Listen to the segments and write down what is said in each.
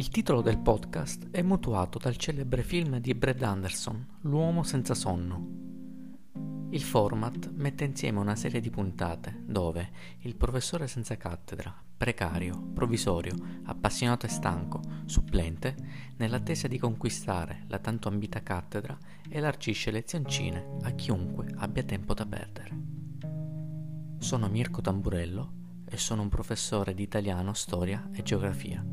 Il titolo del podcast è mutuato dal celebre film di Brad Anderson, L'uomo senza sonno. Il format mette insieme una serie di puntate dove il professore senza cattedra, precario, provvisorio, appassionato e stanco, supplente, nell'attesa di conquistare la tanto ambita cattedra, elargisce lezioncine a chiunque abbia tempo da perdere. Sono Mirko Tamburello e sono un professore di italiano, storia e geografia.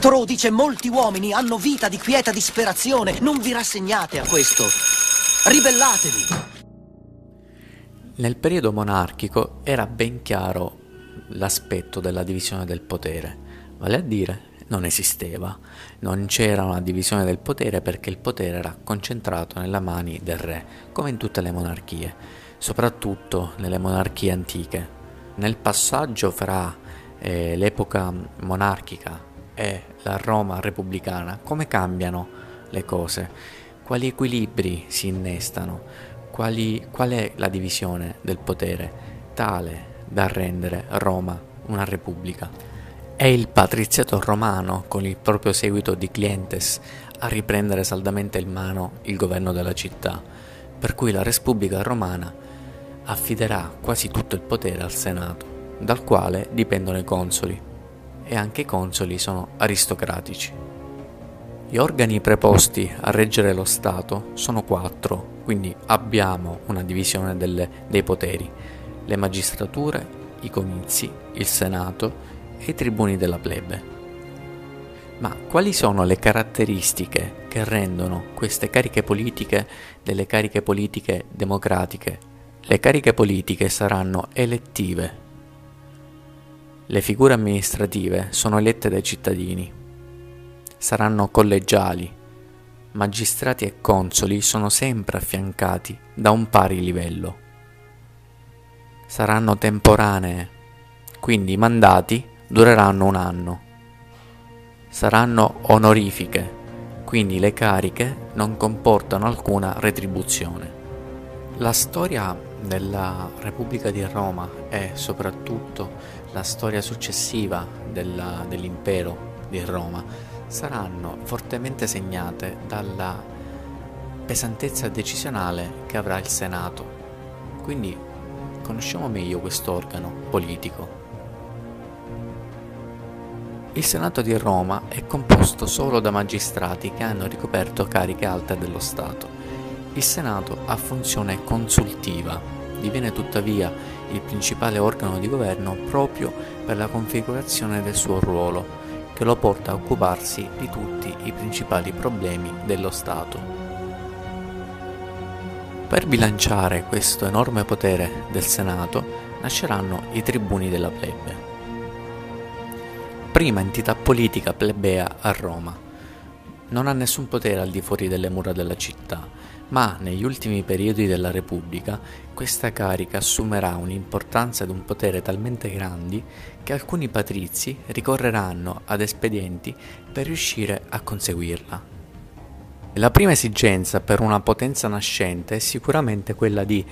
Tro dice molti uomini hanno vita di quieta disperazione. Non vi rassegnate a questo. Ribellatevi. Nel periodo monarchico era ben chiaro l'aspetto della divisione del potere, vale a dire non esisteva, non c'era una divisione del potere perché il potere era concentrato nelle mani del re, come in tutte le monarchie, soprattutto nelle monarchie antiche. Nel passaggio fra eh, l'epoca monarchica e la Roma repubblicana, come cambiano le cose, quali equilibri si innestano, quali, qual è la divisione del potere tale da rendere Roma una repubblica. È il patriziato romano, con il proprio seguito di clientes, a riprendere saldamente in mano il governo della città, per cui la Repubblica romana affiderà quasi tutto il potere al Senato, dal quale dipendono i consoli e anche i consoli sono aristocratici. Gli organi preposti a reggere lo Stato sono quattro, quindi abbiamo una divisione delle, dei poteri, le magistrature, i comizi, il Senato e i tribuni della plebe. Ma quali sono le caratteristiche che rendono queste cariche politiche delle cariche politiche democratiche? Le cariche politiche saranno elettive le figure amministrative sono elette dai cittadini. Saranno collegiali. Magistrati e consoli sono sempre affiancati da un pari livello. Saranno temporanee, quindi i mandati dureranno un anno. Saranno onorifiche, quindi le cariche non comportano alcuna retribuzione. La storia della Repubblica di Roma e soprattutto la storia successiva della, dell'impero di Roma saranno fortemente segnate dalla pesantezza decisionale che avrà il Senato. Quindi conosciamo meglio quest'organo politico. Il Senato di Roma è composto solo da magistrati che hanno ricoperto cariche alte dello Stato. Il Senato ha funzione consultiva, diviene tuttavia il principale organo di governo proprio per la configurazione del suo ruolo, che lo porta a occuparsi di tutti i principali problemi dello Stato. Per bilanciare questo enorme potere del Senato nasceranno i tribuni della plebe, prima entità politica plebea a Roma. Non ha nessun potere al di fuori delle mura della città, ma negli ultimi periodi della Repubblica questa carica assumerà un'importanza ed un potere talmente grandi che alcuni patrizi ricorreranno ad espedienti per riuscire a conseguirla. La prima esigenza per una potenza nascente è sicuramente quella di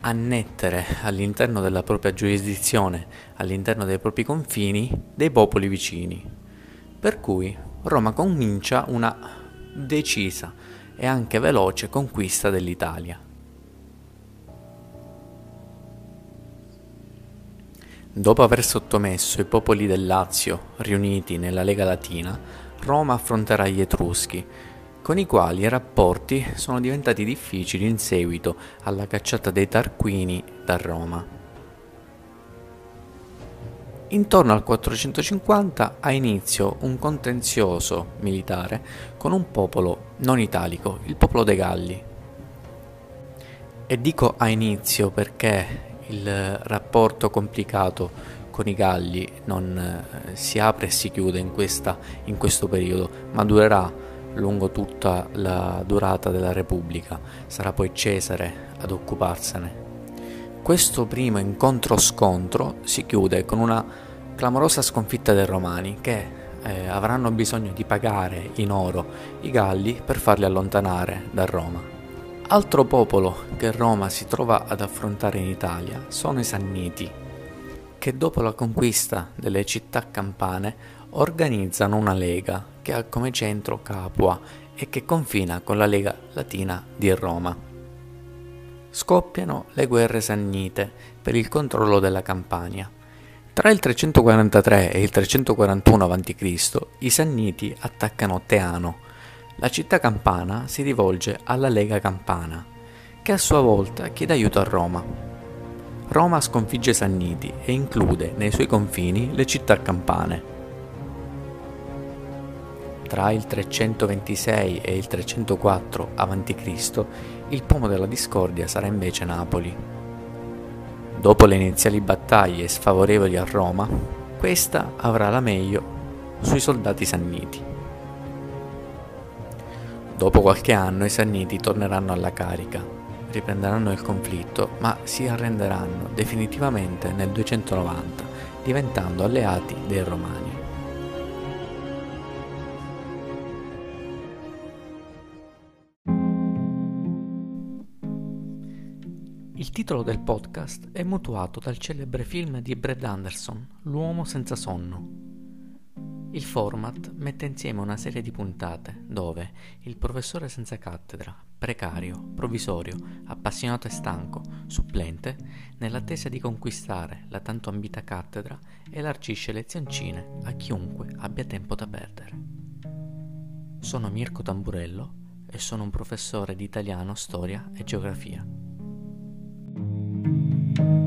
annettere all'interno della propria giurisdizione, all'interno dei propri confini, dei popoli vicini. Per cui Roma comincia una decisa e anche veloce conquista dell'Italia. Dopo aver sottomesso i popoli del Lazio riuniti nella Lega Latina, Roma affronterà gli Etruschi, con i quali i rapporti sono diventati difficili in seguito alla cacciata dei Tarquini da Roma. Intorno al 450 ha inizio un contenzioso militare con un popolo non italico, il popolo dei Galli. E dico a inizio perché il rapporto complicato con i Galli non eh, si apre e si chiude in, questa, in questo periodo, ma durerà lungo tutta la durata della Repubblica. Sarà poi Cesare ad occuparsene. Questo primo incontro-scontro si chiude con una clamorosa sconfitta dei Romani che eh, avranno bisogno di pagare in oro i Galli per farli allontanare da Roma. Altro popolo che Roma si trova ad affrontare in Italia sono i Sanniti. che dopo la conquista delle città campane organizzano una lega che ha come centro Capua e che confina con la Lega Latina di Roma. Scoppiano le guerre sannite per il controllo della Campania. Tra il 343 e il 341 a.C. i Sanniti attaccano Teano. La città campana si rivolge alla Lega Campana, che a sua volta chiede aiuto a Roma. Roma sconfigge i Sanniti e include nei suoi confini le città campane. Tra il 326 e il 304 a.C. il pomo della discordia sarà invece Napoli. Dopo le iniziali battaglie sfavorevoli a Roma, questa avrà la meglio sui soldati sanniti. Dopo qualche anno i Sanniti torneranno alla carica riprenderanno il conflitto, ma si arrenderanno definitivamente nel 290, diventando alleati dei Romani. Il titolo del podcast è mutuato dal celebre film di Brad Anderson, L'uomo senza sonno, il format mette insieme una serie di puntate dove il professore senza cattedra, precario, provvisorio, appassionato e stanco, supplente, nell'attesa di conquistare la tanto ambita cattedra, elargisce lezioncine a chiunque abbia tempo da perdere. Sono Mirko Tamburello e sono un professore di italiano, storia e geografia. thank you